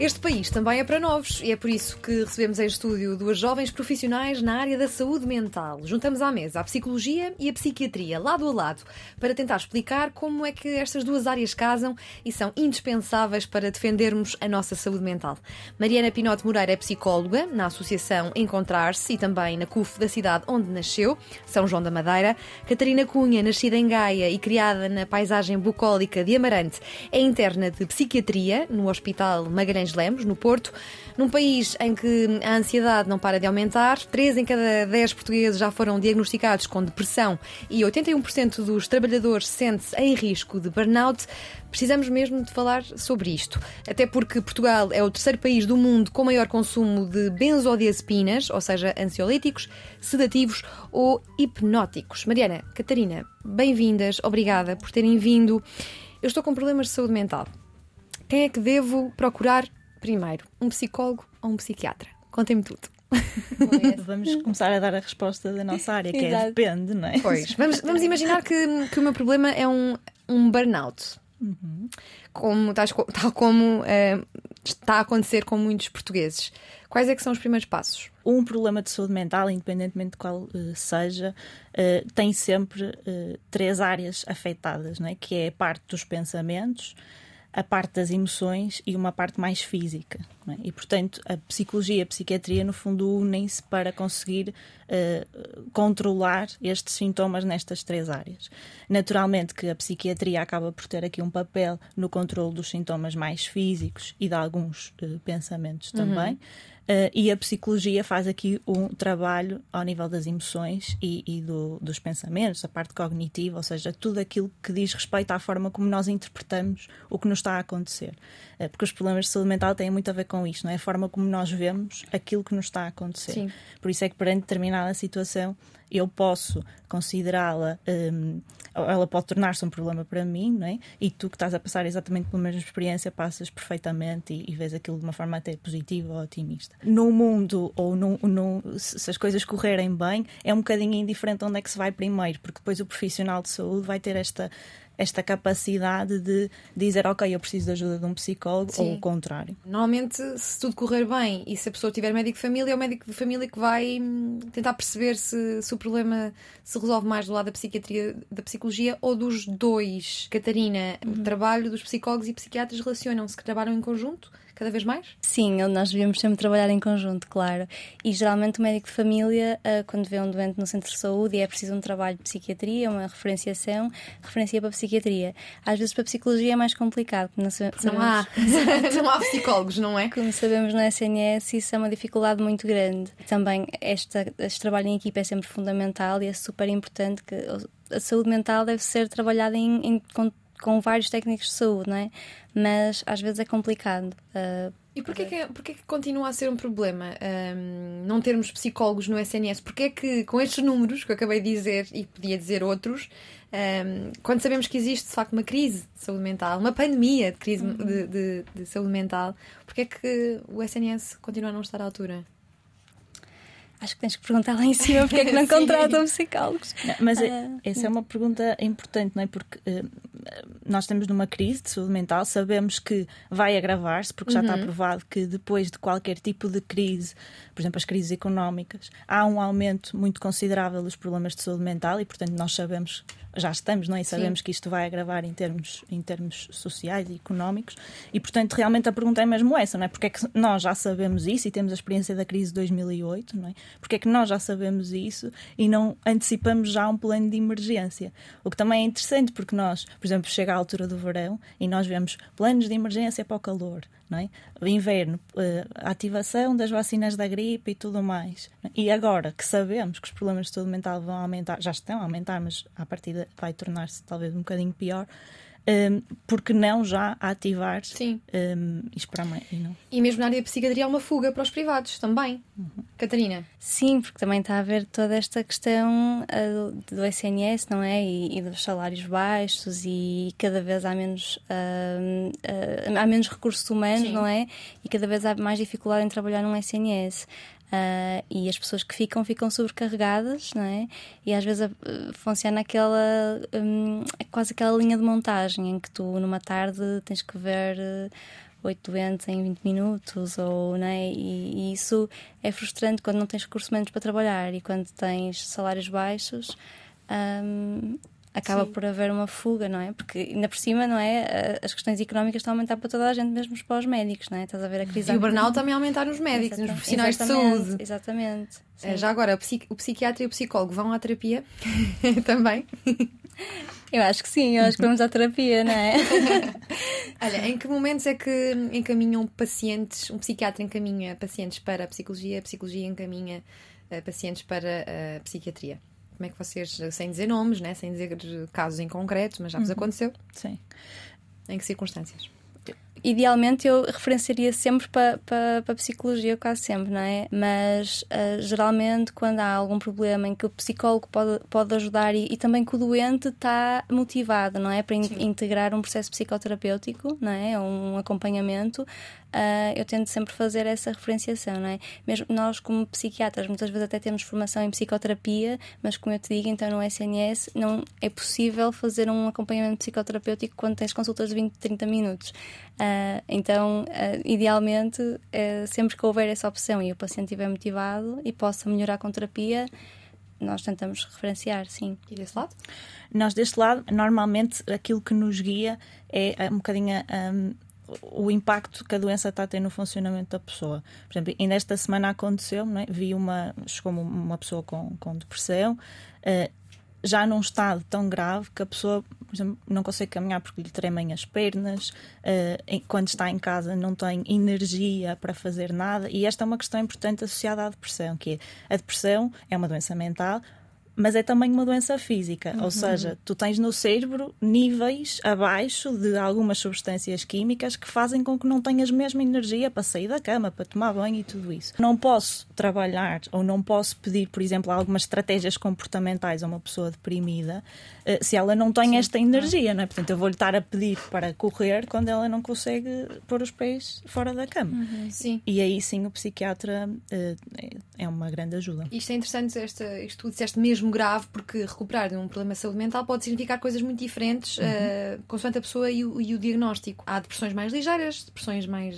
Este país também é para novos e é por isso que recebemos em estúdio duas jovens profissionais na área da saúde mental. Juntamos à mesa a psicologia e a psiquiatria, lado a lado, para tentar explicar como é que estas duas áreas casam e são indispensáveis para defendermos a nossa saúde mental. Mariana Pinote Moreira é psicóloga na Associação Encontrar-se e também na CUF da cidade onde nasceu, São João da Madeira. Catarina Cunha, nascida em Gaia e criada na paisagem bucólica de Amarante, é interna de psiquiatria no Hospital Magalhães Lemos, no Porto, num país em que a ansiedade não para de aumentar, 3 em cada 10 portugueses já foram diagnosticados com depressão e 81% dos trabalhadores sente-se em risco de burnout. Precisamos mesmo de falar sobre isto. Até porque Portugal é o terceiro país do mundo com maior consumo de benzodiazepinas, ou seja, ansiolíticos, sedativos ou hipnóticos. Mariana, Catarina, bem-vindas, obrigada por terem vindo. Eu estou com problemas de saúde mental. Quem é que devo procurar primeiro? Um psicólogo ou um psiquiatra? Contem-me tudo. vamos começar a dar a resposta da nossa área, que é depende, não é? Pois, vamos, vamos imaginar que, que o meu problema é um, um burnout. Uhum. Como, tal, tal como uh, está a acontecer com muitos portugueses. Quais é que são os primeiros passos? Um problema de saúde mental, independentemente de qual uh, seja, uh, tem sempre três áreas afetadas, não é? que é a parte dos pensamentos, a parte das emoções e uma parte mais física. É? E, portanto, a psicologia e a psiquiatria, no fundo, unem-se para conseguir uh, controlar estes sintomas nestas três áreas. Naturalmente que a psiquiatria acaba por ter aqui um papel no controle dos sintomas mais físicos e de alguns uh, pensamentos também. Uhum. Uh, e a psicologia faz aqui um trabalho ao nível das emoções e, e do, dos pensamentos, a parte cognitiva, ou seja, tudo aquilo que diz respeito à forma como nós interpretamos o que nos está a acontecer. Uh, porque os problemas de saúde mental têm muito a ver com isto, não é? A forma como nós vemos aquilo que nos está a acontecer. Sim. Por isso é que, perante determinada situação, eu posso considerá-la, um, ela pode tornar-se um problema para mim, não é? E tu que estás a passar exatamente pela mesma experiência, passas perfeitamente e, e vês aquilo de uma forma até positiva ou otimista. No mundo, ou no, no, se as coisas correrem bem, é um bocadinho indiferente onde é que se vai primeiro, porque depois o profissional de saúde vai ter esta esta capacidade de dizer, ok, eu preciso de ajuda de um psicólogo Sim. ou o contrário. Normalmente, se tudo correr bem e se a pessoa tiver médico de família, é o médico de família que vai hum, tentar perceber se, se o problema se resolve mais do lado da psiquiatria, da psicologia ou dos dois. Catarina, uhum. o trabalho dos psicólogos e psiquiatras relacionam-se, que trabalham em conjunto? Cada vez mais? Sim, nós devíamos sempre trabalhar em conjunto, claro. E geralmente o médico de família, ah, quando vê um doente no centro de saúde e é preciso um trabalho de psiquiatria, uma referenciação, referencia para a psiquiatria. Às vezes para a psicologia é mais complicado. Não, sabemos... não, há. não há psicólogos, não é? Como sabemos no SNS, isso é uma dificuldade muito grande. Também esta, este trabalho em equipa é sempre fundamental e é super importante que a saúde mental deve ser trabalhada em, em com vários técnicos de saúde, não é? Mas às vezes é complicado. Uh, e porquê que, porquê que continua a ser um problema um, não termos psicólogos no SNS? Porquê é que, com estes números que eu acabei de dizer e podia dizer outros, um, quando sabemos que existe de facto uma crise de saúde mental, uma pandemia de crise uhum. de, de, de, saúde mental, porquê é que o SNS continua a não estar à altura? Acho que tens que perguntar lá em cima porque é que não contratam psicólogos. Não, mas uh, essa é uma pergunta importante, não é? Porque uh, nós estamos numa crise de saúde mental, sabemos que vai agravar-se, porque já está uhum. provado que depois de qualquer tipo de crise, por exemplo, as crises económicas, há um aumento muito considerável dos problemas de saúde mental e, portanto, nós sabemos, já estamos, não é? E sabemos Sim. que isto vai agravar em termos, em termos sociais e económicos e, portanto, realmente a pergunta é mesmo essa, não é? Porque é que nós já sabemos isso e temos a experiência da crise de 2008, não é? Porque é que nós já sabemos isso e não antecipamos já um plano de emergência? O que também é interessante, porque nós, por exemplo, chega a altura do verão e nós vemos planos de emergência para o calor, não é? Inverno, eh, ativação das vacinas da gripe e tudo mais. E agora que sabemos que os problemas de saúde mental vão aumentar, já estão a aumentar, mas a partida vai tornar-se talvez um bocadinho pior, um, porque não já ativar Sim. Um, e esperar mais. E, não. e mesmo na área da psiquiatria há uma fuga para os privados também. Uhum. Catarina? Sim, porque também está a haver toda esta questão uh, do SNS, não é? E, e, dos salários baixos e cada vez há menos, uh, uh, há menos recursos humanos, Sim. não é? E cada vez há mais dificuldade em trabalhar num SNS. Uh, e as pessoas que ficam, ficam sobrecarregadas, não é? E às vezes uh, funciona aquela, um, quase aquela linha de montagem em que tu, numa tarde, tens que ver uh, oito doentes em 20 minutos, ou, não é? E, e, isso é frustrante quando não tens recursos menos para trabalhar e quando tens salários baixos. Um, acaba Sim. por haver uma fuga, não é? Porque ainda por cima, não é? As questões económicas estão a aumentar para toda a gente, mesmo para os médicos, não é? Estás a ver a crise. E o burnout também aumentar nos médicos, nos profissionais de saúde. Exatamente. É, já agora, o, psiqui o psiquiatra e o psicólogo vão à terapia também? Eu acho que sim, eu acho que vamos à terapia, não é? Olha, em que momentos é que encaminham pacientes, um psiquiatra encaminha pacientes para a psicologia, a psicologia encaminha uh, pacientes para a psiquiatria? Como é que vocês, sem dizer nomes, né? sem dizer casos em concreto, mas já vos uhum. aconteceu? Sim. Em que circunstâncias? idealmente eu referenciaria sempre para pa, pa psicologia, quase sempre, não é? Mas uh, geralmente quando há algum problema em que o psicólogo pode, pode ajudar e, e também que o doente está motivado, não é? Para in Sim. integrar um processo psicoterapêutico, não é? Um acompanhamento, uh, eu tento sempre fazer essa referenciação, não é? Mesmo nós, como psiquiatras, muitas vezes até temos formação em psicoterapia, mas como eu te digo, então no SNS não é possível fazer um acompanhamento psicoterapêutico quando tens consultas de 20, 30 minutos. Uh, então, uh, idealmente, sempre que houver essa opção e o paciente estiver motivado e possa melhorar com terapia, nós tentamos referenciar, sim. E desse lado? Nós, deste lado, normalmente aquilo que nos guia é um bocadinho um, o impacto que a doença está a ter no funcionamento da pessoa. Por exemplo, ainda esta semana aconteceu, é? vi uma, chegou uma pessoa com, com depressão, uh, já num estado tão grave que a pessoa, por exemplo, não consegue caminhar porque lhe tremem as pernas, uh, quando está em casa não tem energia para fazer nada, e esta é uma questão importante associada à depressão, que é a depressão é uma doença mental, mas é também uma doença física, uhum. ou seja, tu tens no cérebro níveis abaixo de algumas substâncias químicas que fazem com que não tenhas mesmo energia para sair da cama, para tomar banho e tudo isso. Não posso trabalhar ou não posso pedir, por exemplo, algumas estratégias comportamentais a uma pessoa deprimida se ela não tem Sim, esta energia, não é? Portanto, eu vou-lhe estar a pedir para correr quando ela não consegue pôr os pés fora da cama. Uhum. Sim. E aí sim o psiquiatra uh, é uma grande ajuda. Isto é interessante, esta, isto tu disseste mesmo grave, porque recuperar de um problema de saúde mental pode significar coisas muito diferentes uhum. uh, consoante a pessoa e o, e o, diagnóstico. Há depressões mais ligeiras, depressões mais,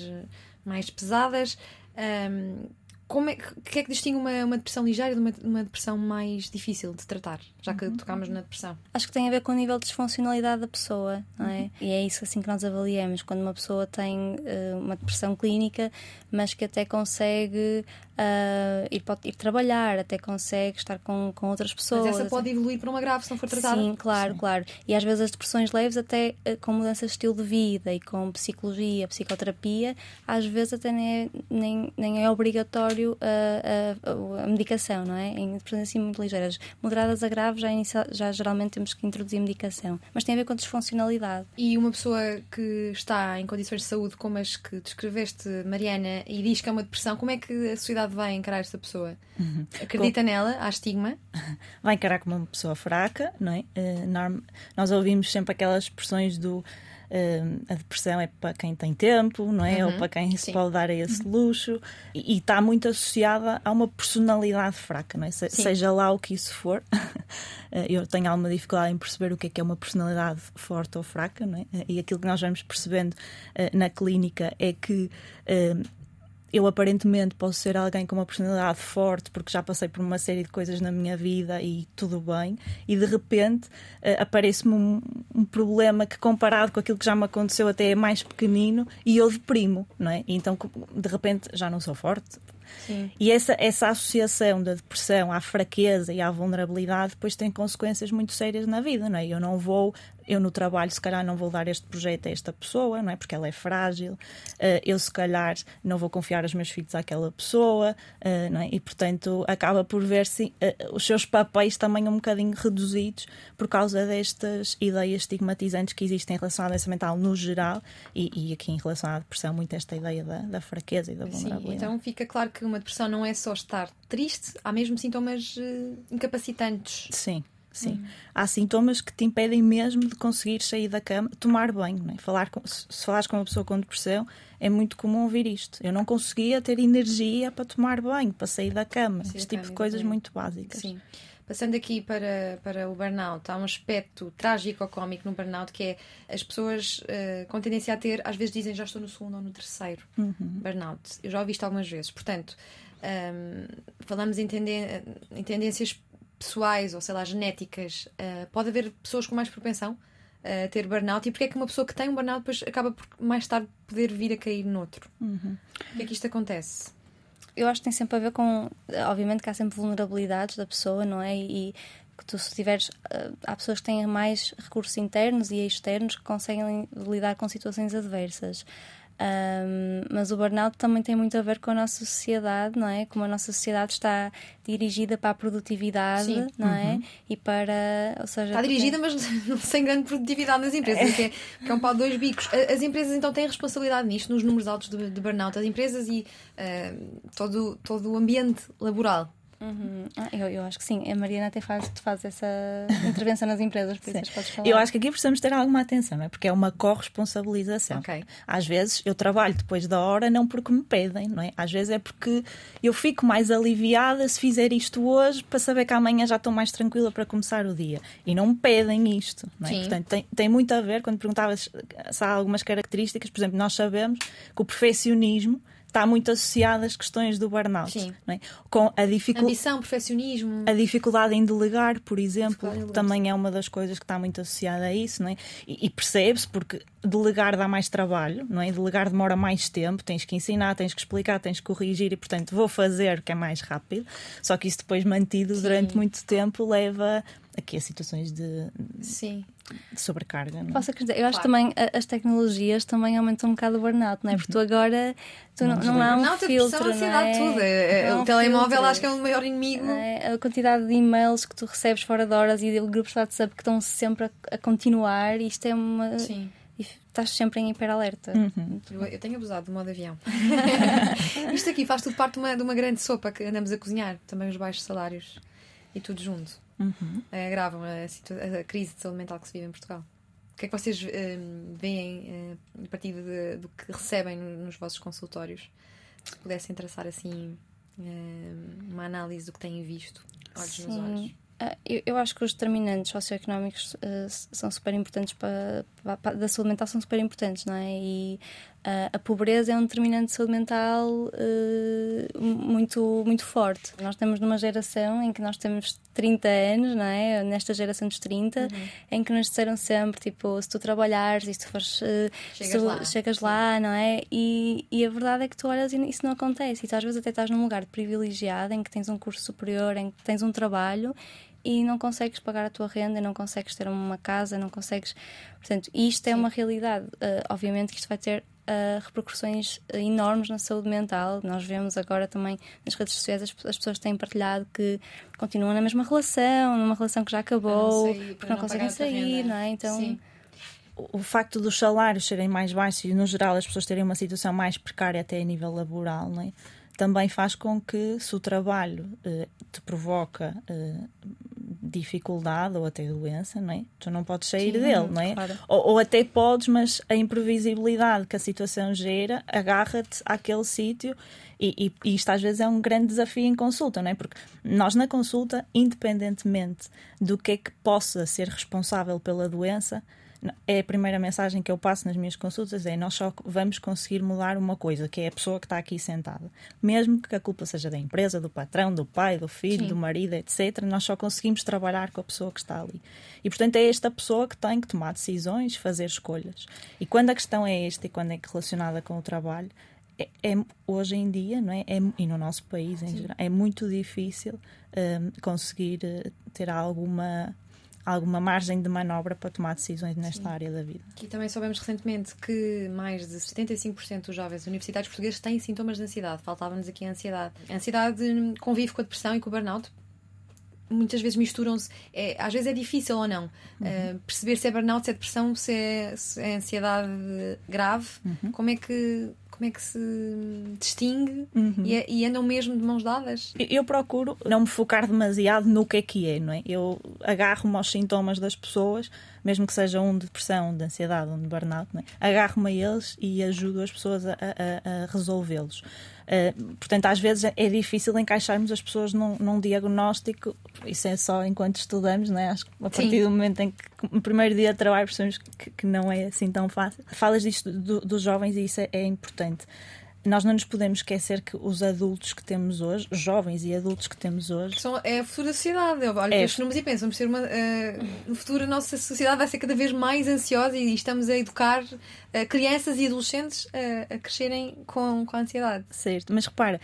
mais pesadas. Um, como é, que é que distingue uma, uma depressão ligeira de uma, uma depressão mais difícil de tratar, já que uhum. tocámos na depressão? Acho que tem a ver com o nível de disfuncionalidade da pessoa, não é? Uhum. E é isso assim que nós avaliamos. Quando uma pessoa tem uh, uma depressão clínica, mas que até consegue uh, ir, pode ir trabalhar, até consegue estar com, com outras pessoas. Mas essa pode evoluir para uma grave se não for tratada. Sim, claro, Sim. claro. E às vezes as depressões leves, até uh, com mudanças de estilo de vida e com psicologia, psicoterapia, às vezes até nem é, nem, nem é obrigatório a, a, a, medicação, não é? Em depressões assim muito ligeiras. Moderadas a graves, já, inicia, já geralmente temos que introduzir medicação. Mas tem a ver com disfuncionalidade. E uma pessoa que está em condições de saúde como as que descreveste, Mariana, e diz que é uma depressão, como é que a sociedade vai encarar esta pessoa? Uhum. Acredita Com... nela? Há estigma? Vai encarar como uma pessoa fraca, não é? Uh, norm... Nós ouvimos sempre aquelas expressões do Uh, a depressão é para quem tem tempo, não é? Uhum, Ou para quem se pode dar a esse luxo. E, e, está muito associada a uma personalidade fraca, não é? Se, seja lá o que isso for. eu tenho alguma dificuldade em perceber o que é que é uma personalidade forte ou fraca, não é? E aquilo que nós vamos percebendo uh, na clínica é que. Eu aparentemente posso ser alguém com uma personalidade forte porque já passei por uma série de coisas na minha vida e tudo bem, e de repente uh, aparece-me um, um, problema que comparado com aquilo que já me aconteceu até é mais pequenino e eu deprimo, não é? E então de repente já não sou forte, Sim. E essa, essa associação da depressão à fraqueza e à vulnerabilidade depois tem consequências muito sérias na vida, não é? Eu não vou eu no trabalho, se calhar, não vou dar este projeto a esta pessoa, não é? Porque ela é frágil. Uh, eu, se calhar, não vou confiar os meus filhos àquela pessoa, uh, não é? E, portanto, acaba por ver-se uh, os seus papéis também um bocadinho reduzidos por causa destas ideias estigmatizantes que existem em relação à doença mental no geral e, e aqui em relação à depressão, muito esta ideia da, da fraqueza e da vulnerabilidade. Sim, então fica claro que uma depressão não é só estar triste, há mesmo sintomas incapacitantes. Sim. Sim. Uhum. Há sintomas que te impedem mesmo de conseguir sair da cama, tomar banho. É? Falar com, se falares com uma pessoa com depressão, é muito comum ouvir isto. Eu não conseguia ter energia para tomar banho, para sair da cama. Sim, este tipo de coisas muito básicas. Sim. Passando aqui para, para o burnout, há um aspecto trágico ou cómico no burnout que é as pessoas uh, com tendência a ter, às vezes dizem já estou no segundo ou no terceiro uhum. burnout. Eu já ouvi isto algumas vezes. Portanto, um, ehm, falamos em, tenden em tendências pessoais ou sei lá, genéticas, uh, pode haver pessoas com mais propensão a ter burnout e porque é que uma pessoa que tem um burnout depois acaba por mais tarde poder vir a cair noutro? Uhum. Por que é que isto acontece? Eu acho que tem sempre a ver com. Obviamente que há sempre vulnerabilidades da pessoa, não é? E que tu, se tiveres. Uh, há pessoas que têm mais recursos internos e externos que conseguem lidar com situações adversas. Um, mas o burnout também tem muito a ver com a nossa sociedade, não é? Como a nossa sociedade está dirigida para a produtividade, Sim. não é? uhum. é? E para. Ou seja, está dirigida, mas sem grande produtividade nas empresas, é. Que, é, que é um pau de dois bicos. As empresas então têm responsabilidade nisto, nos números altos de, de burnout, as empresas e uh, todo, todo o ambiente laboral. Uhum. Ah, eu, eu, acho que sim. A Mariana até faz, faz essa intervenção nas empresas, por isso podes falar. Eu acho que aqui precisamos ter alguma atenção, não é? Porque é uma corresponsabilização. Okay. Às vezes eu trabalho depois da hora não porque me pedem, não é? Às vezes é porque eu fico mais aliviada se fizer isto hoje para saber que amanhã já estou mais tranquila para começar o dia. E não me pedem isto, não é? Sim. Portanto, tem, tem muito a ver, quando perguntavas se há algumas características, por exemplo, nós sabemos que o perfeccionismo está muito associada às questões do burnout. Sim. É? Com a dificuldade. Ambição, perfeccionismo. A dificuldade em delegar, por exemplo, também é uma das coisas que está muito associada a isso, não é? E, e percebe-se porque delegar dá mais trabalho, não é? Delegar demora mais tempo, tens que ensinar, tens que explicar, tens que corrigir e, portanto, vou fazer que é mais rápido. Só que isso depois mantido Sim. durante muito tempo leva aqui a situações de, Sim. de sobrecarga. Não? É? Posso acreditar. Eu acho que também as tecnologias também aumentam um bocado o burnout, não é? Porque tu agora tu não, não, não há um não, filtro. Não, não é? tudo. É, é, o telemóvel filtro. acho que é o maior inimigo. É, a quantidade de e-mails que tu recebes fora de horas e de grupos de WhatsApp que estão sempre a, a continuar, isto é uma. Sim estás sempre em hiperalerta. Uhum. Eu, eu, tenho abusado do modo avião. Isto aqui faz tudo parte de uma, de uma grande sopa que andamos a cozinhar, também os baixos salários e tudo junto. Uhum. Agravam a, a, crise de saúde mental que se vive em Portugal. O que é que vocês um, veem uh, a partir de, do que recebem nos vossos consultórios? Se pudessem traçar assim uh, uma análise do que têm visto, olhos Sim. nos olhos. Ah, eu, eu, acho que os determinantes socioeconómicos uh, são super importantes para, para, da saúde mental são super importantes, não é? E a pobreza é um determinante de saúde mental uh, muito muito forte. Nós estamos numa geração em que nós temos 30 anos, não é? Nesta geração dos 30, uhum. em que nos disseram sempre, tipo, se tu trabalhares e se tu fores chegas, tu, lá. chegas lá, não é? E, e a verdade é que tu olhas e isso não acontece. E tu às vezes até estás num lugar privilegiado em que tens um curso superior, em que tens um trabalho e não consegues pagar a tua renda, não consegues ter uma casa, não consegues. Portanto, isto é Sim. é uma realidade. Uh, obviamente que isto vai ter uh, repercussões enormes na saúde mental. Nós vemos agora também nas redes sociais as, as, pessoas têm partilhado que continuam na mesma relação, numa relação que já acabou, não sair, porque não, não conseguem sair, não é? Então. Sim o facto dos salários serem mais baixos e, no geral, as pessoas terem uma situação mais precária até a nível laboral, não é? também faz com que, se o trabalho eh, te provoca eh, dificuldade ou até doença, não é? Tu não podes sair Sim, dele, não é? Claro. Ou, ou, até podes, mas a imprevisibilidade que a situação gera agarra-te àquele sítio e, e, isto às vezes é um grande desafio em consulta, não é? Porque nós na consulta, independentemente do que é que possa ser responsável pela doença, é a primeira mensagem que eu passo nas minhas consultas é nós só vamos conseguir mudar uma coisa, que é a pessoa que está aqui sentada. Mesmo que a culpa seja da empresa, do patrão, do pai, do filho, Sim. do marido, etc., nós só conseguimos trabalhar com a pessoa que está ali. E portanto é esta pessoa que tem que tomar decisões, fazer escolhas. E quando a questão é esta e quando é relacionada com o trabalho, é, é, hoje em dia, não é? é? E no nosso país em Sim. geral, é muito difícil um, conseguir uh, ter alguma alguma margem de manobra para tomar decisões nesta Sim. área da vida. E também soubemos recentemente que mais de 75% dos jovens universitários portugueses têm sintomas de ansiedade. Faltava-nos aqui a ansiedade. A ansiedade convive com a depressão e com o burnout, muitas vezes misturam-se. É, às vezes é difícil ou não uhum. uh, perceber se é burnout, se é depressão, se é, se é ansiedade grave. Uhum. Como é que como é que se distingue uhum. e, é, e, andam mesmo de mãos dadas? Eu, eu, procuro não me focar demasiado no que é que é, não é? Eu agarro-me aos sintomas das pessoas, mesmo que seja um de depressão, um de ansiedade, um de burnout, é? agarro-me a eles e ajudo as pessoas a, a, a resolvê-los. Uh, portanto, às vezes é difícil encaixarmos as pessoas num, num, diagnóstico, isso é só enquanto estudamos, não é? Acho que a partir Sim. do momento em que no primeiro dia de trabalho percebemos que, que não é assim tão fácil. Falas disto do, dos jovens e isso é, é importante nós não nos podemos esquecer que os adultos que temos hoje, jovens e adultos que temos hoje. São, é a futura sociedade. Eu olho é. para estes números e penso, vamos ser uma. Uh, no futuro, a nossa sociedade vai ser cada vez mais ansiosa e estamos a educar uh, crianças e adolescentes uh, a crescerem com, com a ansiedade. Certo, mas repara,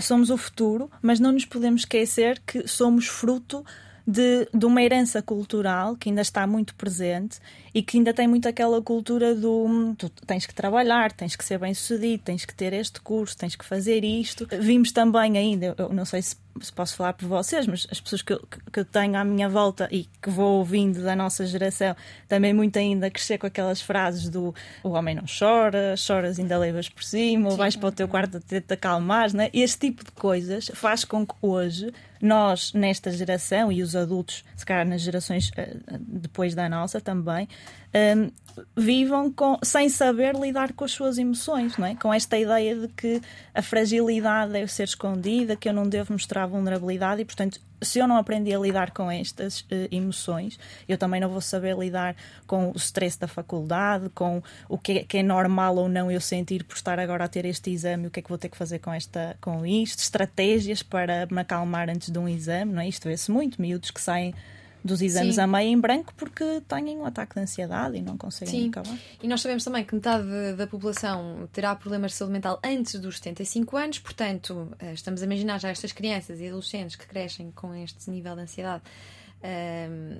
somos o futuro, mas não nos podemos esquecer que somos fruto de, de uma herança cultural que ainda está muito presente e que ainda tem muito aquela cultura do hum, tu tens que trabalhar, tens que ser bem sucedido, tens que ter este curso, tens que fazer isto. Vimos também ainda, eu não sei se, se posso falar por vocês, mas as pessoas que eu, que eu tenho à minha volta e que vou ouvindo da nossa geração, também muito ainda crescer com aquelas frases do o homem não chora, choras ainda levas por cima, ou vais para o teu quarto a te acalmar, né? este tipo de coisas faz com que hoje nós, nesta geração, e os adultos, se calhar nas gerações eh, depois da nossa também, um, vivam com, sem saber lidar com as suas emoções, não é? com esta ideia de que a fragilidade deve ser escondida, que eu não devo mostrar vulnerabilidade e, portanto, se eu não aprendi a lidar com estas uh, emoções, eu também não vou saber lidar com o stress da faculdade, com o que é, que é, normal ou não eu sentir por estar agora a ter este exame, o que é que vou ter que fazer com, esta, com isto, estratégias para me acalmar antes de um exame, não é? Isto vê-se muito, miúdos que saem dos exames Sim. a meio em branco porque têm um ataque de ansiedade e não conseguem Sim. acabar. E nós sabemos também que metade da população terá problemas de saúde mental antes dos 75 anos, portanto, eh, estamos a imaginar já estas crianças e adolescentes que crescem com este nível de ansiedade. Um,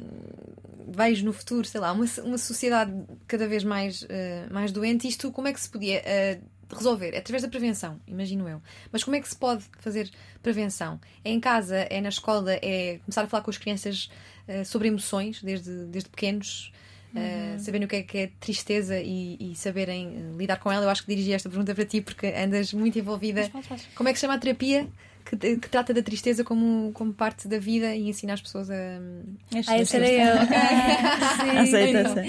vejo no futuro, sei lá, uma, uma sociedade cada vez mais, uh, mais doente. Isto como é que se podia uh, resolver? É através da prevenção, imagino eu. Mas como é que se pode fazer prevenção? É em casa, é na escola, é começar a falar com as crianças uh, sobre emoções desde, desde pequenos. Uh, saberem o que é, que é tristeza e, e saberem lidar com ela. Eu acho que dirigi esta pergunta para ti porque andas muito envolvida. Como é que se chama a terapia? que, que, trata da tristeza como, como parte da vida e ensina as pessoas a. Ah, esse era eu. Sim, aceita,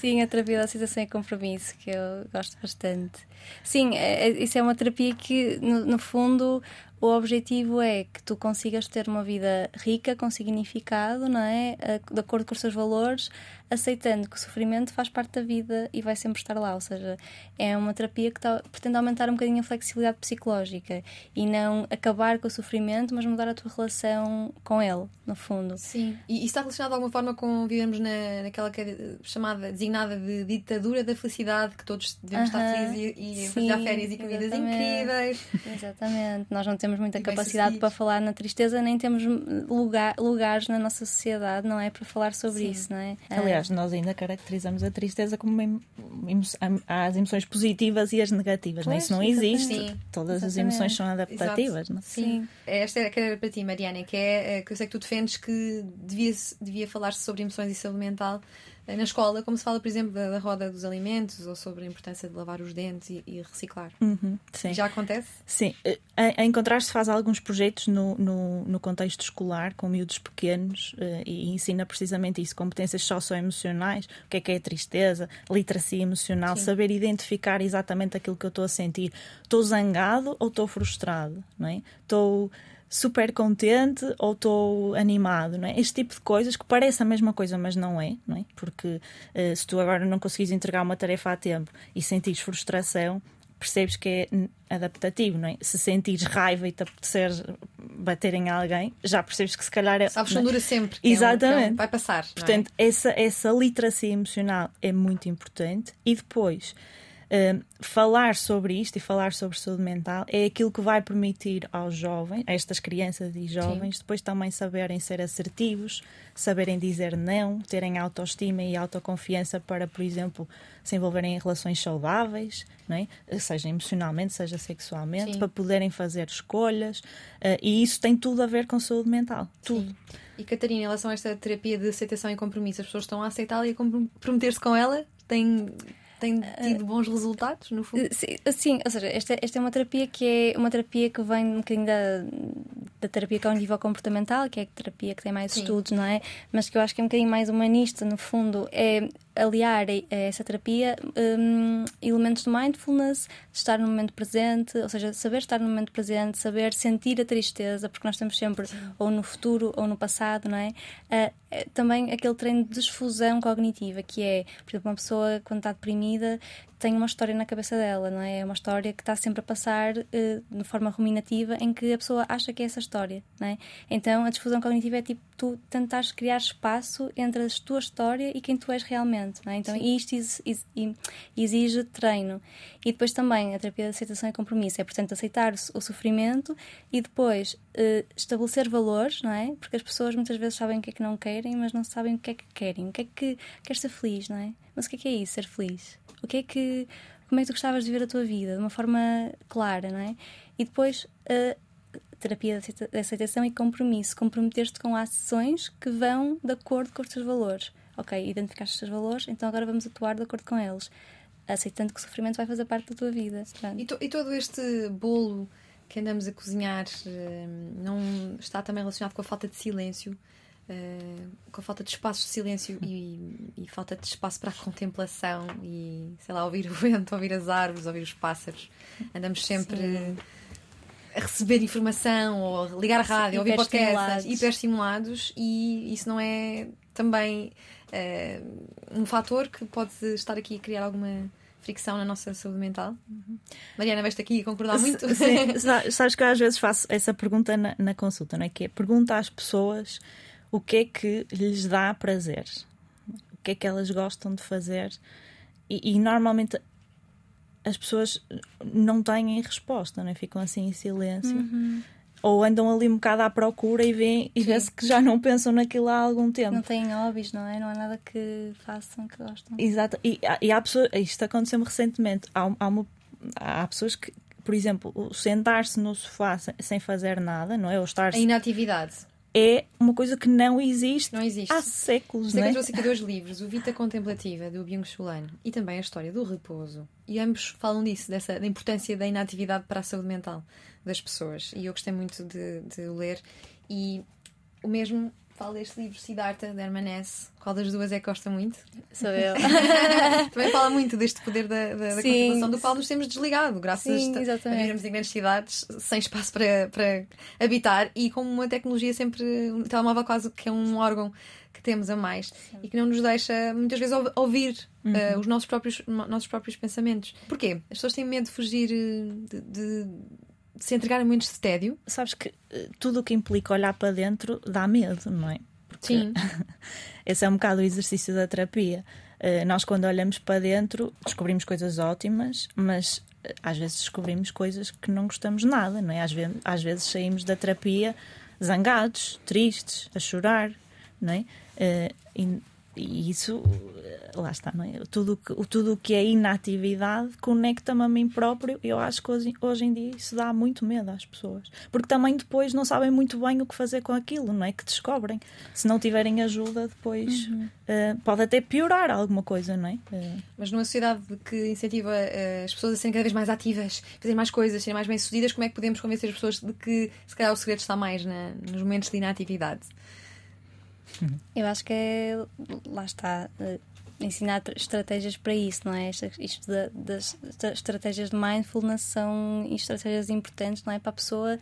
Sim, a terapia da aceitação e compromisso, que eu gosto bastante. Sim, é, é, isso é uma terapia que, no, no fundo, o objetivo é que tu consigas ter uma vida rica, com significado, não é? De acordo com os seus valores, aceitando que o sofrimento faz parte da vida e vai sempre estar lá. Ou seja, é uma terapia que tá, pretende aumentar um bocadinho a flexibilidade psicológica e não acabar com o sofrimento, mas mudar a tua relação com ele, no fundo. Sim. E isso está relacionado de alguma forma com vivemos na, naquela que é chamada, designada de ditadura da felicidade, que todos devemos uh -huh. estar felizes e, e fazer férias e comidas incríveis. Exatamente. Nós não temos muita capacidade para falar na tristeza, nem temos lugar, lugares na nossa sociedade, não é? Para falar sobre Sim. isso, não é? Aliás, nós ainda caracterizamos a tristeza como as emoções positivas e as negativas, pois, não? Isso não existe. Sim. Todas exatamente. as emoções são adaptativas, não? Sim. Esta era, era para ti, Mariana, que é que eu sei que tu defendes que devia, devia falar-se sobre emoções e saúde mental na escola, como se fala, por exemplo, da, da, roda dos alimentos ou sobre a importância de lavar os dentes e, e reciclar. Uhum. Já acontece? Sim. A, a Encontrar-se faz alguns projetos no, no, no, contexto escolar, com miúdos pequenos, uh, e ensina precisamente isso: competências socioemocionais, o que é que é a tristeza, literacia emocional, sim. saber identificar exatamente aquilo que eu estou a sentir. Estou zangado ou estou frustrado? Não é? Estou super contente ou estou animado, não é? Este tipo de coisas que parece a mesma coisa, mas não é, não é? Porque uh, se tu agora não conseguires entregar uma tarefa a tempo e sentires frustração, percebes que é adaptativo, não é? Se sentires raiva e te apetecer bater em alguém, já percebes que se calhar é. Sabes que não dura sempre. Exatamente. É um, vai passar. Portanto, é? essa, essa literacia emocional é muito importante e depois Uh, falar sobre isto e falar sobre saúde mental é aquilo que vai permitir aos jovens, a estas crianças e jovens, Sim. depois também saberem ser assertivos, saberem dizer não, terem autoestima e autoconfiança para, por exemplo, se envolverem em relações saudáveis, não é? seja emocionalmente, seja sexualmente, Sim. para poderem fazer escolhas. Uh, e isso tem tudo a ver com saúde mental. Tudo. Sim. E Catarina, em relação a esta terapia de aceitação e compromisso, as pessoas estão a aceitá-la e a comprometer-se com ela? Tem tem tido bons resultados, no fundo? Sim, sim, ou seja, esta, esta é uma terapia que é uma terapia que vem um bocadinho da, da terapia cognitivo-comportamental, que é a terapia que tem mais sim. estudos, não é? Mas que eu acho que é um bocadinho mais humanista, no fundo. É aliar a essa terapia um, elementos de mindfulness, de estar no momento presente, ou seja, saber estar no momento presente, saber sentir a tristeza, porque nós estamos sempre Sim. ou no futuro ou no passado, não é? Uh, também aquele treino de desfusão cognitiva, que é, por exemplo, uma pessoa quando está deprimida tem uma história na cabeça dela, não é? É uma história que está sempre a passar uh, de forma ruminativa em que a pessoa acha que é essa história, não é? Então a difusão cognitiva é tipo tu tentares criar espaço entre a tua história e quem tu és realmente, não é? Então Sim. isto exige, exige treino. E depois também a terapia de aceitação e compromisso é, portanto, aceitar o sofrimento e depois uh, estabelecer valores, não é? Porque as pessoas muitas vezes sabem o que é que não querem, mas não sabem o que é que querem. O que é que quer ser feliz, não é? Mas o que é que é isso, ser feliz? O que é que. Como é que tu gostavas de viver a tua vida? De uma forma clara, não é? E depois. Uh, terapia de aceitação e compromisso. Comprometer-te com ações que vão de acordo com os teus valores. Ok, identificaste os teus valores, então agora vamos atuar de acordo com eles. Aceitando que o sofrimento vai fazer parte da tua vida. E, to, e, todo este bolo que andamos a cozinhar eh, não está também relacionado com a falta de silêncio? Uh, com a falta de espaço de silêncio e, e, falta de espaço para a contemplação e, sei lá, ouvir o vento, ouvir as árvores, ouvir os pássaros. Andamos sempre Sim. a receber informação ou ligar a rádio, ouvir podcasts hiperestimulados e isso não é também uh, um fator que pode estar aqui a criar alguma fricção na nossa saúde mental? Uhum. Mariana, vais-te aqui concordar muito? Sim, sabes que eu às vezes faço essa pergunta na, na consulta, não é? Que é pergunta às pessoas o que é que lhes dá prazer, o que é que elas gostam de fazer, e, e normalmente as pessoas não têm resposta, não é? ficam assim em silêncio. Uhum. Ou andam ali um bocado à procura e vêem e vê-se que já não pensam naquilo há algum tempo. Não têm hobbies, não é? Não há nada que façam que gostam. Exato. E, e há pessoas, isto aconteceu-me recentemente. Há, há, uma, há pessoas que, por exemplo, sentar-se no sofá sem fazer nada, não é? Ou estar. A inatividade é uma coisa que não existe, não existe. há séculos. Sei não é? que eu trouxe aqui dois livros, o Vita Contemplativa, do Byung-Chul e também a História do Repouso. E ambos falam disso, dessa, da importância da inatividade para a saúde mental das pessoas. E eu gostei muito de, de ler. E o mesmo fala deste livro, Siddhartha, de Hermanesse. Qual das duas é que gosta muito? Sou eu. Também fala muito deste poder da, da, da contemplação, do qual nos temos desligado, graças Sim, a, vivermos em grandes cidades, sem espaço para, para habitar e com uma tecnologia sempre. um telemóvel quase que é um órgão que temos a mais Sim. e que não nos deixa muitas vezes ouvir uhum. uh, os nossos próprios, nossos próprios pensamentos. Porquê? As pessoas têm medo de fugir eh, de, de se entregar a momentos de tédio? Sabes que uh, tudo o que implica olhar para dentro dá medo, não é? Porque Sim. esse é um bocado o exercício da terapia. Uh, nós, quando olhamos para dentro, descobrimos coisas ótimas, mas uh, às vezes descobrimos coisas que não gostamos nada, não é? Às vezes, às vezes saímos da terapia zangados, tristes, a chorar, não é? E, isso, lá está, não é? Tudo que, tudo que é inatividade conecta-me a mim próprio. Eu acho que hoje, hoje em dia isso dá muito medo às pessoas. Porque também depois não sabem muito bem o que fazer com aquilo, não é? Que descobrem. Se não tiverem ajuda, depois uhum. uh, pode até piorar alguma coisa, não é? Uh... Mas numa sociedade que incentiva uh, as pessoas a serem cada vez mais ativas, fazerem mais coisas, serem mais bem-sucedidas, como é que podemos convencer as pessoas de que se calhar o segredo está mais na, nos momentos de inatividade? Eu acho que é, lá está, eh, ensinar estratégias para isso, não é? Isto das estratégias de mindfulness são estratégias importantes, não é? Para a pessoa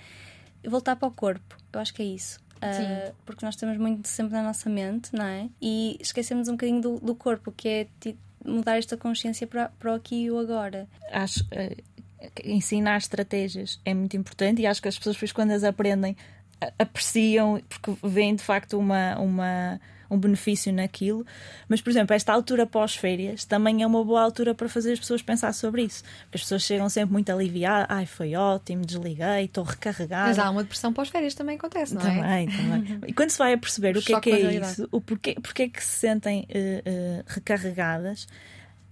voltar para o corpo. Eu acho que é isso. Uh, porque nós estamos muito sempre na nossa mente, não é? E esquecemos um bocadinho do, do corpo, que é mudar esta consciência para, para o aqui e o agora. Acho uh, ensinar estratégias é muito importante e acho que as pessoas depois quando as aprendem apreciam porque veem de facto uma, uma um benefício naquilo. Mas, por exemplo, esta altura pós-férias também é uma boa altura para fazer as pessoas pensar sobre isso. Porque as pessoas chegam sempre muito aliviadas, ai, foi ótimo, desliguei, estou recarregada. Mas há uma depressão pós-férias também acontece, não também, é? Também, E quando se vai a perceber o, o que é que é isso, o porquê, porquê é que se sentem uh, uh, recarregadas,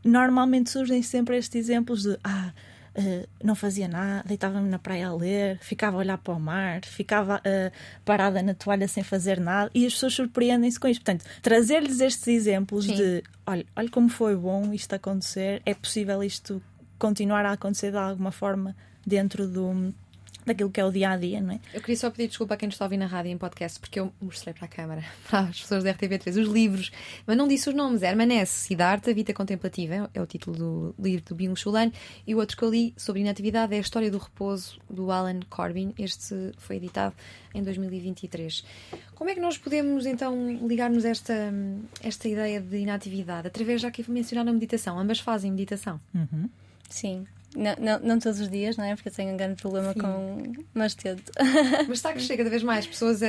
normalmente surgem sempre estes exemplos de ah, Uh, não fazia nada, deitava-me na praia a ler, ficava a olhar para o mar, ficava uh, parada na toalha sem fazer nada e as pessoas surpreendem-se com isto. Portanto, trazer-lhes estes exemplos Sim. de olha, olha como foi bom isto acontecer, é possível isto continuar a acontecer de alguma forma dentro do, daquilo que é o dia a dia, não é? Eu queria só pedir desculpa a quem nos está a ouvir na rádio e em podcast, porque eu mostrei para a câmara, para as pessoas da RTV3, os livros, mas não disse os nomes. Hermanesse, Siddhartha, Vita Contemplativa, é o título do livro do Byung Chulan, e o outro que eu li sobre inatividade é a História do Repouso, do Alan Corbin. Este foi editado em 2023. Como é que nós podemos então ligarmos esta, esta ideia de inatividade? Através, já que mencionar a meditação, ambas fazem meditação. Uhum. Sim, não, não, não, todos os dias, não é? Porque eu tenho um grande problema Sim. com. Mas tento. Mas está a crescer cada vez mais pessoas a,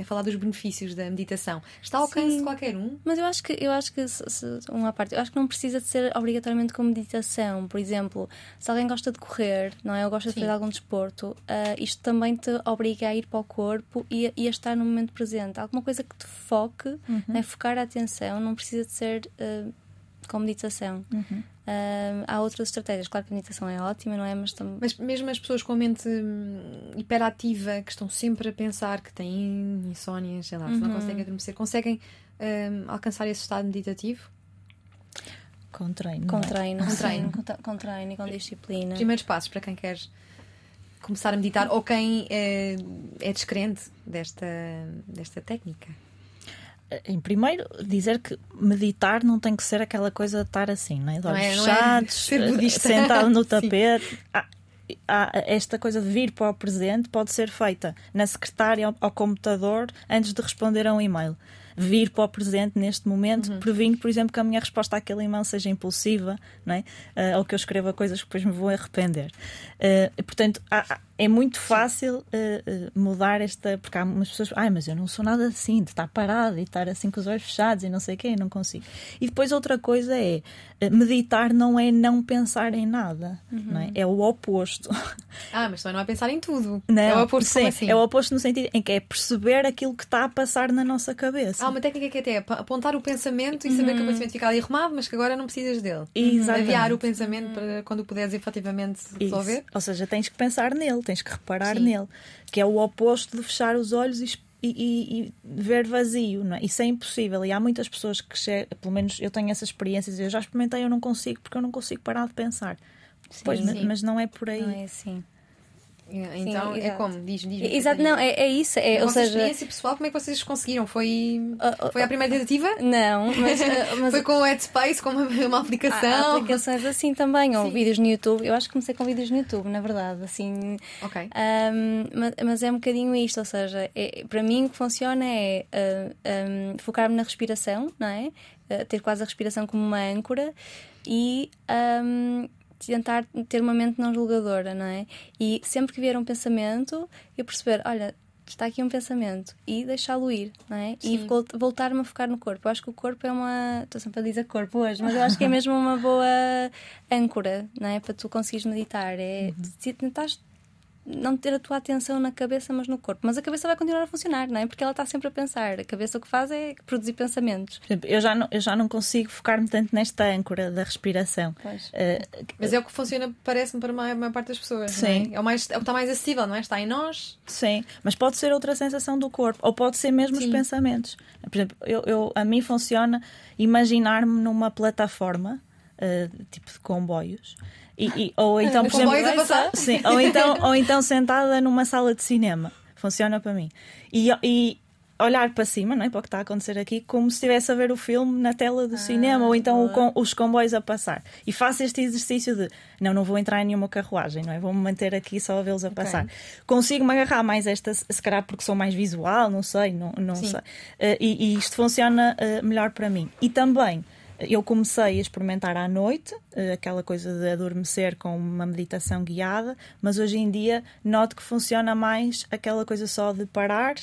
a, falar dos benefícios da meditação. Está ao alcance de qualquer um? Mas eu acho que, eu acho que se, se, uma parte, eu acho que não precisa de ser obrigatoriamente com meditação. Por exemplo, se alguém gosta de correr, não é? Ou gosta de fazer algum desporto, uh, isto também te obriga a ir para o corpo e a, e a, estar no momento presente. Alguma coisa que te foque, uhum. né? focar a atenção, não precisa de ser. Uh, com meditação. Uhum. Uh, há outras estratégias. Claro que a meditação é ótima, não é? Mas, tam... Mas mesmo as pessoas com a mente hum, hiperativa, que estão sempre a pensar que têm insónias, sei lá, uhum. não conseguem adormecer, conseguem um, alcançar esse estado meditativo? Com treino. Com é? treino, com treino. Com, treino e com disciplina. Primeiros passos para quem quer começar a meditar ou quem é, é descrente desta, desta técnica em primeiro, dizer que meditar não tem que ser aquela coisa de estar assim, né? de olhos é, fechados, é sentado no tapete. Há, há, esta coisa de vir para o presente pode ser feita na secretária ao, ao computador antes de responder a um e-mail vir para o presente neste momento, uhum. previndo, por exemplo, que a minha resposta àquele e-mail seja impulsiva, não é? Uh, ou que eu escreva coisas que depois me vou arrepender. Uh, portanto, há, é muito fácil uh, mudar esta. Porque há umas pessoas. Ai, mas eu não sou nada assim, de estar parada e estar assim com os olhos fechados e não sei o quê, não consigo. E depois outra coisa é meditar não é não pensar em nada, uhum. não é? é o oposto. Ah, mas também não é pensar em tudo. Não, é o oposto sim, assim? É o oposto no sentido em que é perceber aquilo que está a passar na nossa cabeça. Há uma técnica que até é apontar o pensamento e saber uhum. que o pensamento fica ali arrumado, mas que agora não precisas dele. Exatamente. Aviar o pensamento uhum. para quando puderes efetivamente resolver. Isso. Ou seja, tens que pensar nele, tens que reparar Sim. nele, que é o oposto de fechar os olhos e, e, e ver vazio. Não é? Isso é impossível. E há muitas pessoas que, pelo menos eu tenho essas experiências, eu já experimentei, eu não consigo, porque eu não consigo parar de pensar. Sim, pois, sim. Mas não é por aí. Não é assim. Então Sim, é como, diz, diz Exato, não, é, é isso. É, a ou seja, experiência pessoal, como é que vocês conseguiram? Foi, uh, uh, foi a primeira tentativa? Não, mas, uh, mas foi com o Headspace, com uma, uma aplicação. Há aplicações assim também, ou Sim. vídeos no YouTube. Eu acho que comecei com vídeos no YouTube, na verdade. Assim, ok. Um, mas, mas, é um bocadinho isto, ou seja, é, para mim o que funciona é um, focar-me na respiração, não é? ter quase a respiração como uma âncora e um, tentar ter uma mente não julgadora, não é? E sempre que vier um pensamento, eu perceber, olha, está aqui um pensamento e deixá-lo ir, não é? Sim. E voltar-me a focar no corpo. Eu acho que o corpo é uma. Estou sempre a dizer corpo hoje, mas eu acho que é mesmo uma boa âncora, não é? Para tu conseguires meditar. É uhum. tentar não ter a tua atenção na cabeça, mas no corpo. Mas a cabeça vai continuar a funcionar, não é? Porque ela está sempre a pensar. A cabeça o que faz é produzir pensamentos. Eu já não, eu já não consigo focar-me tanto nesta âncora da respiração. Uh, mas é o que funciona, parece-me, para a maior, maior parte das pessoas. Sim. É? é? o mais, é o que está mais acessível, não é? Está em nós. Sim, mas pode ser outra sensação do corpo, ou pode ser mesmo Sim. os pensamentos. Por exemplo, eu, eu a mim funciona imaginar-me numa plataforma, uh, tipo de comboios e, e, ou então, por exemplo, sim, ou, então, ou então sentada numa sala de cinema. Funciona para mim. E, e olhar para cima, não é? Para o que está a acontecer aqui, como se estivesse a ver o filme na tela do ah, cinema, ou então o, os comboios a passar. E faço este exercício de não, não vou entrar em nenhuma carruagem, não é? Vou-me manter aqui só a vê-los a okay. passar. Consigo-me agarrar mais esta, se calhar porque sou mais visual, não sei, não, não sei. Uh, e, e, isto funciona uh, melhor para mim. E também Eu comecei a experimentar à noite, uh, aquela coisa de adormecer com uma meditação guiada, mas hoje em dia noto que funciona mais aquela coisa só de parar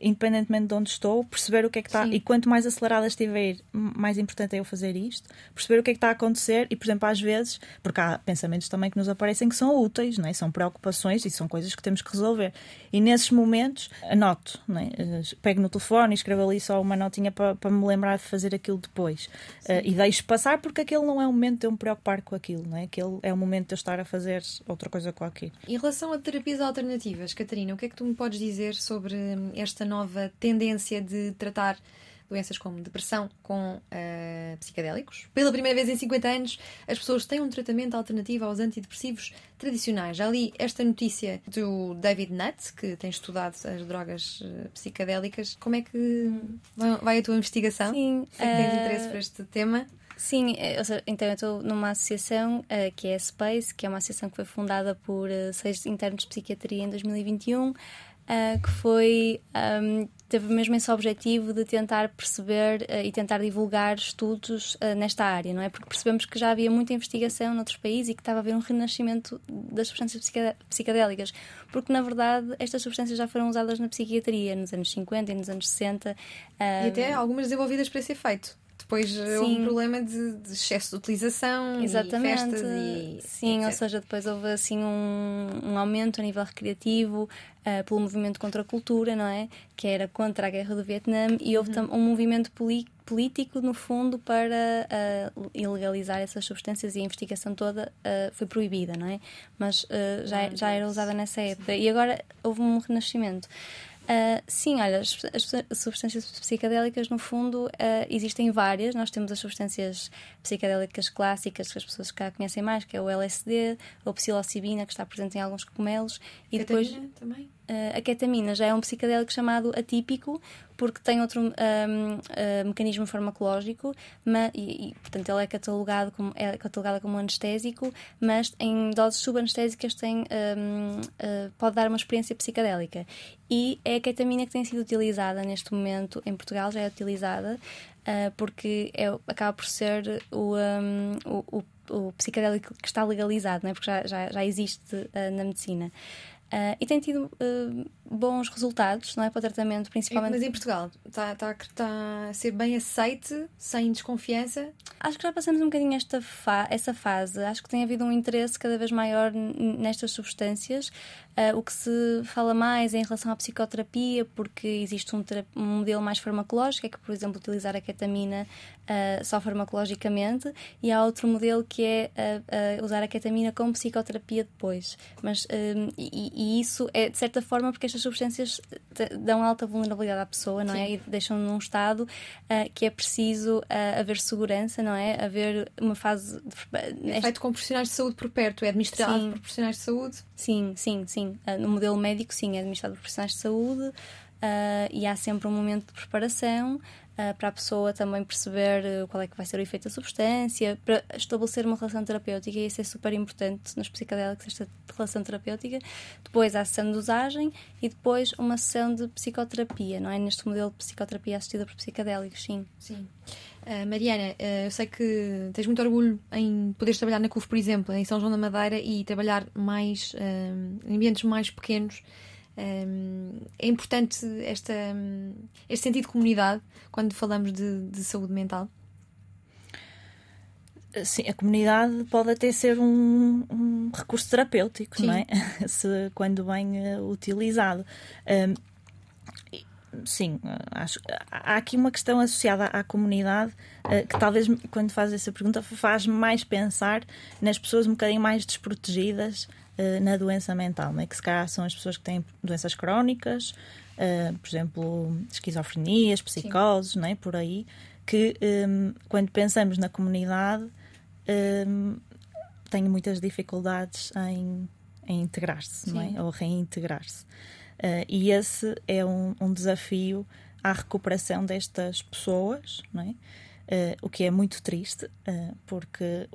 independentemente de onde estou, perceber o que é que está. E quanto mais acelerada estiver, mais importante é eu fazer isto, perceber o que é que está a acontecer e, por exemplo, às vezes, porque há pensamentos também que nos aparecem que são úteis, não é? são preocupações e são coisas que temos que resolver. E nesses momentos, anoto, não é? pego no telefone e escrevo ali só uma notinha para, para me lembrar de fazer aquilo depois. Uh, e deixo passar porque aquele não é o momento de eu me preocupar com aquilo, não é? Aquele é o momento de eu estar a fazer outra coisa com aquilo. Em relação a terapias alternativas, Catarina, o que é que tu me podes dizer sobre esta nova tendência de tratar doenças como depressão com uh, psicodélicos. Pela primeira vez em 50 anos, as pessoas têm um tratamento alternativo aos antidepressivos tradicionais. Já li esta notícia do David Nutt, que tem estudado as drogas uh, psicodélicas. Como é que vai a tua investigação? Sim, Sei que tens uh... interesse por este tema. Sim, seja, então eu estou numa associação uh, que é a SPACE, que é uma associação que foi fundada por uh, seis internos de psiquiatria em 2021 uh, que foi um, teve mesmo esse objetivo de tentar perceber uh, e tentar divulgar estudos uh, nesta área, não é? Porque percebemos que já havia muita investigação noutros países e que estava a haver um renascimento das substâncias psicodélicas, porque na verdade estas substâncias já foram usadas na psiquiatria nos anos 50 e nos anos 60. E até algumas desenvolvidas para esse efeito depois Sim. houve um problema de, de, excesso de utilização Exatamente. e festas e Sim, ou seja, depois houve assim um, um aumento a nível recreativo uh, pelo movimento contra a cultura, não é? Que era contra a guerra do Vietnã e houve uhum. um movimento político, no fundo, para uh, ilegalizar essas substâncias e a investigação toda uh, foi proibida, não é? Mas já, já era usada nessa época. E agora houve um renascimento. Uh, sim, olha, as, as, substâncias psicodélicas, no fundo, uh, existem várias. Nós temos as substâncias psicodélicas clássicas que as pessoas cá conhecem mais, que é o LSD, ou psilocibina, que está presente em alguns cogumelos. E depois também? Uh, a ketamina já é um psicodélico chamado atípico, porque tem outro um, uh, mecanismo farmacológico, mas, e, e, portanto ele é catalogado como, é catalogado como anestésico, mas em doses subanestésicas tem, um, uh, pode dar uma experiência psicodélica. E é a ketamina que tem sido utilizada neste momento em Portugal, já é utilizada, uh, porque é, acaba por ser o, um, o, o, o, psicodélico que está legalizado, não é? porque já, já, já existe na medicina. Uh, e tem tido uh, bons resultados não é, para o tratamento, principalmente. Mas em Portugal está, está, está a ser bem aceite, sem desconfiança? Acho que já passamos um bocadinho esta fa essa fase. Acho que tem havido um interesse cada vez maior nestas substâncias. Uh, o que se fala mais é em relação à psicoterapia, porque existe um, um modelo mais farmacológico, é que, por exemplo, utilizar a ketamina uh, só farmacologicamente, e há outro modelo que é uh, usar a ketamina como psicoterapia depois. Mas, e, e, isso é, de certa forma, porque estas substâncias dão alta vulnerabilidade à pessoa, não é? Sim. é? E deixam num estado que é preciso haver segurança, não é? Haver uma fase. De... É feito com profissionais de saúde por perto, é administrado sim. por profissionais de saúde? Sim, sim, sim. Uh, no modelo médico, sim, é administrado por profissionais de saúde uh, e há sempre um momento de preparação uh, para a pessoa também perceber qual é que vai ser o efeito da substância, para estabelecer uma relação terapêutica, e isso é super importante nos psicodélicos, esta relação terapêutica. Depois há a sessão de dosagem e depois uma sessão de psicoterapia, não é? Neste modelo de psicoterapia assistida por psicodélicos, sim. Sim. Uh, Mariana, uh, eu sei que tens muito orgulho em poderes trabalhar na CUF, por exemplo, em São João da Madeira e trabalhar mais uh, em ambientes mais pequenos. é importante esta, este sentido de comunidade quando falamos de, de saúde mental? Sim, a comunidade pode até ser um, um recurso terapêutico, Sim. não é? Se, quando bem utilizado. Um, sim, acho há aqui uma questão associada à comunidade uh, que talvez quando faz essa pergunta faz mais pensar nas pessoas um bocadinho mais desprotegidas uh, na doença mental, né? que se calhar são as pessoas que têm doenças crónicas, uh, por exemplo, esquizofrenias, psicoses, né? por aí, que um, quando pensamos na comunidade um, têm muitas dificuldades em, em integrar-se, é? ou reintegrar-se. Uh, e esse é um, um, desafio à recuperação destas pessoas, não é? Uh, o que é muito triste, uh, porque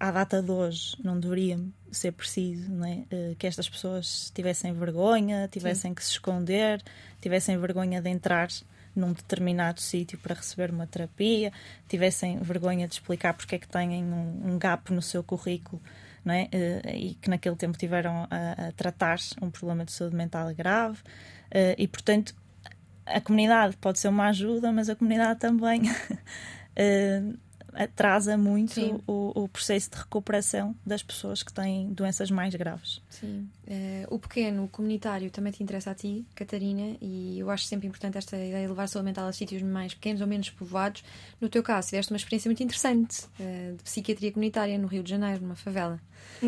à data de hoje não deveria ser preciso não é? que estas pessoas tivessem vergonha, tivessem Sim. que se esconder, tivessem vergonha de entrar num determinado sítio para receber uma terapia, tivessem vergonha de explicar porque é que têm um, um gap no seu currículo não é? Uh, e que naquele tempo tiveram a, a, tratar um problema de saúde mental grave. Uh, e, portanto, a comunidade pode ser uma ajuda, mas a comunidade também uh, atrasa muito o, o, processo de recuperação das pessoas que têm doenças mais graves. Sim. Uh, o pequeno, o comunitário, também te interessa a ti, Catarina, e eu acho sempre importante esta ideia de levar a saúde mental a sítios mais pequenos ou menos povoados. No teu caso, tiveste uma experiência muito interessante uh, de psiquiatria comunitária no Rio de Janeiro, numa favela.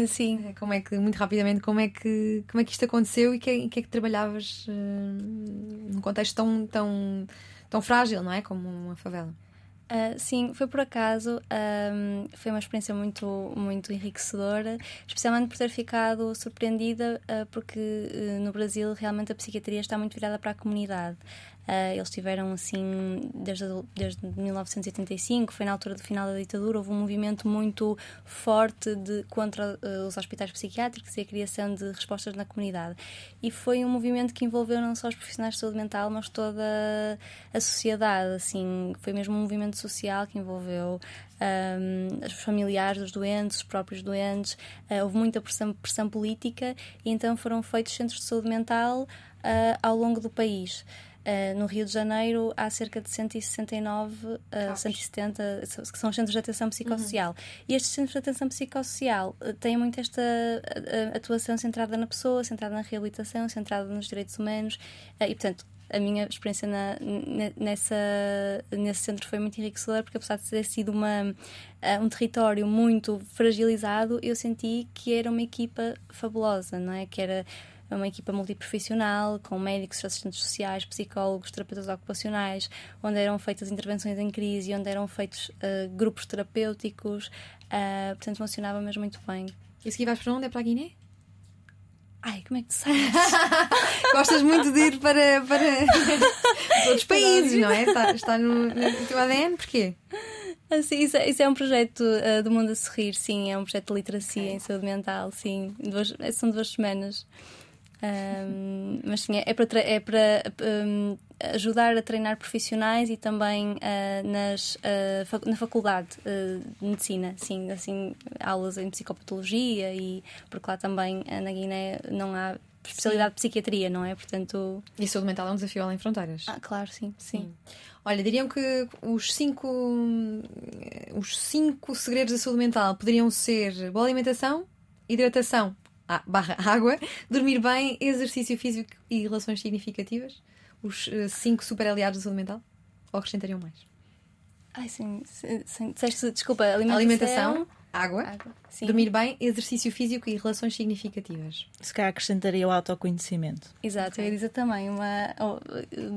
Sim. Uh, como é que, muito rapidamente, como é que, como é que isto aconteceu e que, é, que é que trabalhavas num contexto tão, tão, tão frágil, não é? Como uma favela? Uh, sim, foi por acaso, um, foi uma experiência muito, muito enriquecedora, especialmente por ter ficado surpreendida, uh, porque uh, no Brasil realmente a psiquiatria está muito virada para a comunidade. Uh, eles tiveram, assim, desde, desde 1985, foi na altura do final da ditadura, houve um movimento muito forte de, contra uh, os hospitais psiquiátricos e a criação de respostas na comunidade. E foi um movimento que envolveu não só os profissionais de saúde mental, mas toda a sociedade. Assim, foi mesmo um movimento social que envolveu um, os familiares dos doentes, os próprios doentes. Uh, houve muita pressão, pressão política e então foram feitos centros de saúde mental ao longo do país. Uh, no Rio de Janeiro há cerca de 169, uh, 170, que são os centros de atenção psicossocial. Uhum. E estes centros de atenção psicossocial uh, têm muito esta uh, atuação centrada na pessoa, centrada na reabilitação, centrada nos direitos humanos. E, portanto, a minha experiência na, nessa, nesse centro foi muito enriquecedora, porque apesar de ter sido uma, um território muito fragilizado, eu senti que era uma equipa fabulosa, não é? Que era é uma equipa multiprofissional, com médicos, assistentes sociais, psicólogos, terapeutas ocupacionais, onde eram feitas intervenções em crise, onde eram feitos uh, grupos terapêuticos. Uh, portanto, funcionava mesmo muito bem. E se vais para onde? É para a Guiné? Ai, como é que tu sabes? Gostas muito de ir para, para outros países, não é? Está, está no, no teu ADN, porquê? Assim, isso, é, isso, é um projeto uh, do Mundo a Sorrir, sim, é um projeto de literacia okay. em saúde mental, sim. Duas, são duas semanas. Um, mas sim, é para, é para um, ajudar a treinar profissionais e também uh, nas, uh, na faculdade uh, de medicina, sim, assim, aulas em psicopatologia e porque lá também na Guiné não há especialidade sim. de psiquiatria, não é? Portanto... E saúde mental é um desafio além fronteiras. Ah, claro, sim, sim. sim. Olha, diriam que os cinco, os cinco segredos da saúde mental poderiam ser boa alimentação, hidratação, ah, barra água, dormir bem, exercício físico e relações significativas? Os uh, cinco super aliados da saúde mental? Ou acrescentariam mais? Ai, sim. sim, sim desculpa, alimentação. alimentação água, água dormir bem, exercício físico e relações significativas. Se calhar acrescentaria o autoconhecimento. Exato, okay. eu ia dizer também uma,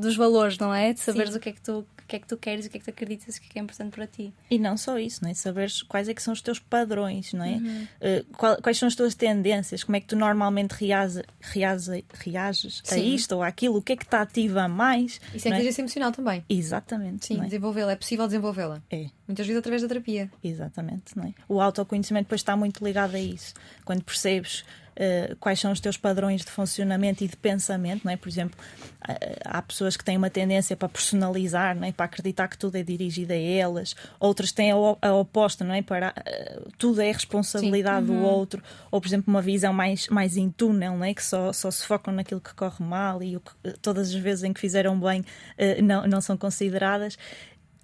dos valores, não é? De saberes Sim. o que é que tu que é que tu queres, o que é que tu acreditas, o que é, que é importante para ti. E não só isso, não é? Saberes quais é que são os teus padrões, não é? Uhum. Uh, quais são as tuas tendências, como é que tu normalmente reage, reage, reages Sim. a isto ou àquilo, o que é que te ativa mais. Isso é, é? inteligência emocional também. Exatamente. Sim, é? desenvolvê-la, é possível desenvolvê-la. É. Muitas vezes através da terapia. Exatamente, não é? O autoconhecimento depois está muito ligado a isso. Quando percebes uh, quais são os teus padrões de funcionamento e de pensamento, não é? Por exemplo, uh, há pessoas que têm uma tendência para personalizar, não é? Para acreditar que tudo é dirigido a elas, outras têm a, a oposta, não é? Para uh, tudo é responsabilidade uhum. do outro, ou por exemplo, uma visão mais, mais em túnel, não é? Que só, só se focam naquilo que corre mal e que, todas as vezes em que fizeram bem não, não são consideradas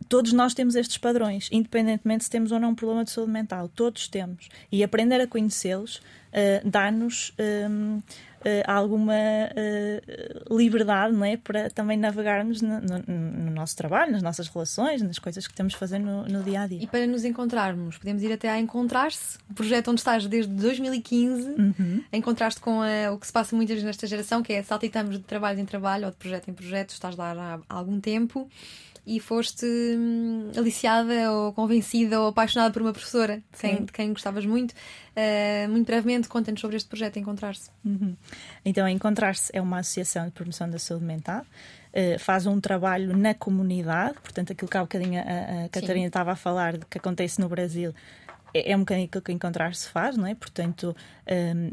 todos nós temos estes padrões, independentemente se temos ou não um problema de saúde mental. Todos temos. E aprender a conhecê-los uh, dá-nos um, uh, eh, alguma uh, liberdade não é? para também navegarmos no, no, no, nosso trabalho, nas nossas relações, nas coisas que temos a fazer no, no, dia a dia. E para nos encontrarmos, podemos ir até a Encontrar-se, o projeto onde estás desde 2015, uhum. a encontrar-te com a, o que se passa muitas vezes nesta geração, que é saltitamos de trabalho em trabalho ou de projeto em projeto, estás lá há algum tempo e foste hum, aliciada ou convencida ou apaixonada por uma professora de quem, de quem gostavas muito. Uh, muito brevemente, conta-nos sobre este projeto Encontrar-se. Uhum. Então, Encontrar-se é uma associação de promoção da saúde mental. Uh, faz um trabalho na comunidade, portanto, aquilo que há bocadinho a, a Catarina estava a falar de que acontece no Brasil é, é um bocadinho aquilo que encontrar se faz, não é? Portanto, um,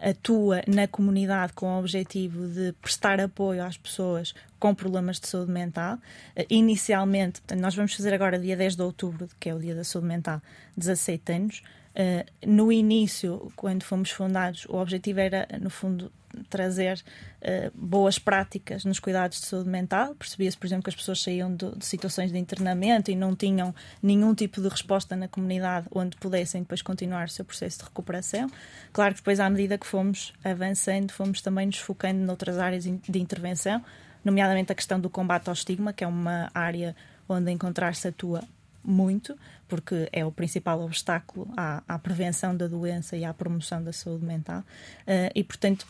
atua na comunidade com o objetivo de prestar apoio às pessoas com problemas de saúde mental. Uh, inicialmente, nós vamos fazer agora, dia 10 de outubro, que é o Dia da Saúde Mental, 17 anos. Uh, no início, quando fomos fundados, o objetivo era, no fundo, trazer uh, boas práticas nos cuidados de saúde mental. Percebia-se, por exemplo, que as pessoas saíam de, de, situações de internamento e não tinham nenhum tipo de resposta na comunidade onde pudessem depois continuar o seu processo de recuperação. Claro que depois, à medida que fomos avançando, fomos também nos focando noutras áreas de intervenção, nomeadamente a questão do combate ao estigma, que é uma área onde encontrar-se atua muito, porque é o principal obstáculo à, à, prevenção da doença e à promoção da saúde mental. Uh, e, portanto,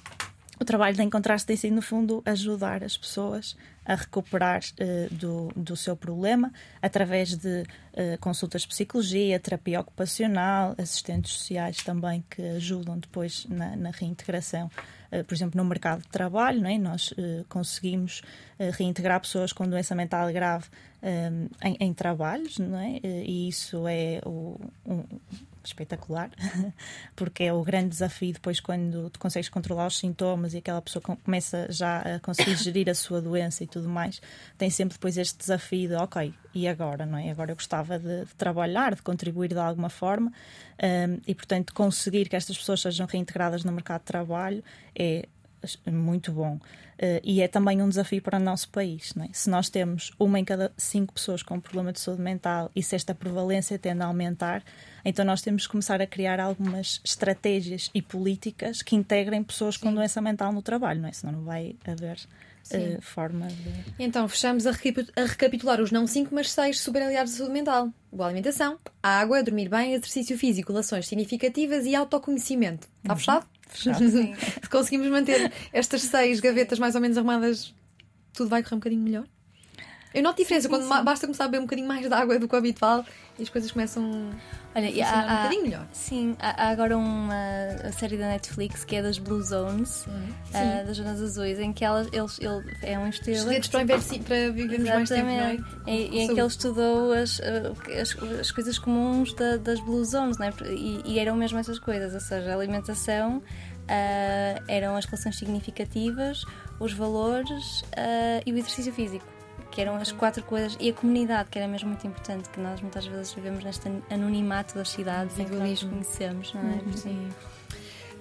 o trabalho de encontrar-se tem sido, no fundo, ajudar as pessoas a recuperar uh, do, do seu problema através de uh, consultas de psicologia, terapia ocupacional, assistentes sociais também que ajudam depois na, na reintegração por exemplo, no mercado de trabalho, não é? nós conseguimos reintegrar pessoas com doença mental grave em, em, trabalhos, não é? e isso é o, um, espetacular, porque é o grande desafio depois quando tu consegues controlar os sintomas e aquela pessoa começa já a conseguir gerir a sua doença e tudo mais, tem sempre depois este desafio de ok, e agora, não é? Agora eu gostava de, de trabalhar, de contribuir de alguma forma um, e portanto conseguir que estas pessoas sejam reintegradas no mercado de trabalho é muito bom. Uh, e é também um desafio para o nosso país. É? Se nós temos uma em cada cinco pessoas com problema de saúde mental e se esta prevalência tende a aumentar, então nós temos que começar a criar algumas estratégias e políticas que integrem pessoas Sim. com doença mental no trabalho, não é? Senão não vai haver uh, forma de. Então, fechamos a, a recapitular os não cinco, mas seis super aliados da saúde mental: boa alimentação, água, dormir bem, exercício físico, relações significativas e autoconhecimento. Está uhum. fechado? Se conseguimos manter estas seis gavetas mais ou menos arrumadas, tudo vai correr um bocadinho melhor. Eu noto diferença sim, sim, quando sim. basta começar a beber um bocadinho mais de água do que o habitual e as coisas começam Olha, a funcionar há, um bocadinho melhor. Sim, há, agora uma série da Netflix que é das Blue Zones, uh, das Zonas Azuis, em que elas, eles, ele, é um. Redes para, para vivermos mais tempo, não é? E, em que ele estudou as, as, as coisas comuns da, das Blue Zones, não é? E, e, eram mesmo essas coisas, ou seja, a alimentação, uh, eram as relações significativas, os valores uh, e o exercício físico que eram as quatro coisas, e a comunidade, que era mesmo muito importante, que nós muitas vezes vivemos neste anonimato das cidades em que nós conhecemos, não é? Uhum. Sim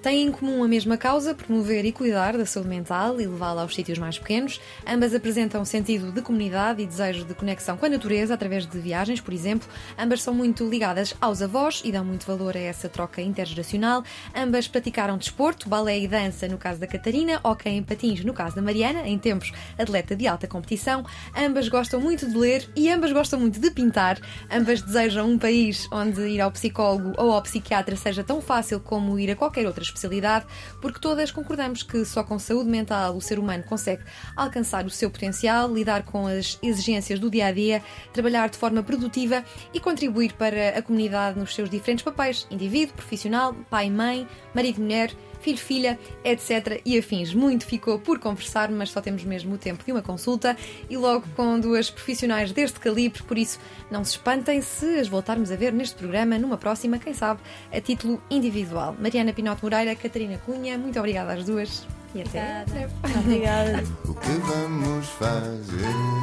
têm em comum a mesma causa, promover e cuidar da saúde mental e levá-la aos sítios mais pequenos. Ambas apresentam sentido de comunidade e desejo de conexão com a natureza através de viagens, por exemplo. Ambas são muito ligadas aos avós e dão muito valor a essa troca intergeracional. Ambas praticaram desporto, balé e dança no caso da Catarina, hockey em patins no caso da Mariana, em tempos atleta de alta competição. Ambas gostam muito de ler e ambas gostam muito de pintar. Ambas desejam um país onde ir ao psicólogo ou ao psiquiatra seja tão fácil como ir a qualquer outra especialidade, porque todas concordamos que só com saúde mental o ser humano consegue alcançar o seu potencial, lidar com as exigências do dia a dia, trabalhar de forma produtiva e contribuir para a comunidade nos seus diferentes papéis: indivíduo, profissional, pai, mãe, marido, mulher filho, filha, etc. e afins. Muito ficou por conversar, mas só temos mesmo o tempo de uma consulta e logo com duas profissionais deste calibre, por isso não se espantem se as voltarmos a ver neste programa numa próxima, quem sabe, a título individual. Mariana Pinote Moreira, Catarina Cunha, muito obrigada às duas e até breve. Obrigada. O que vamos fazer?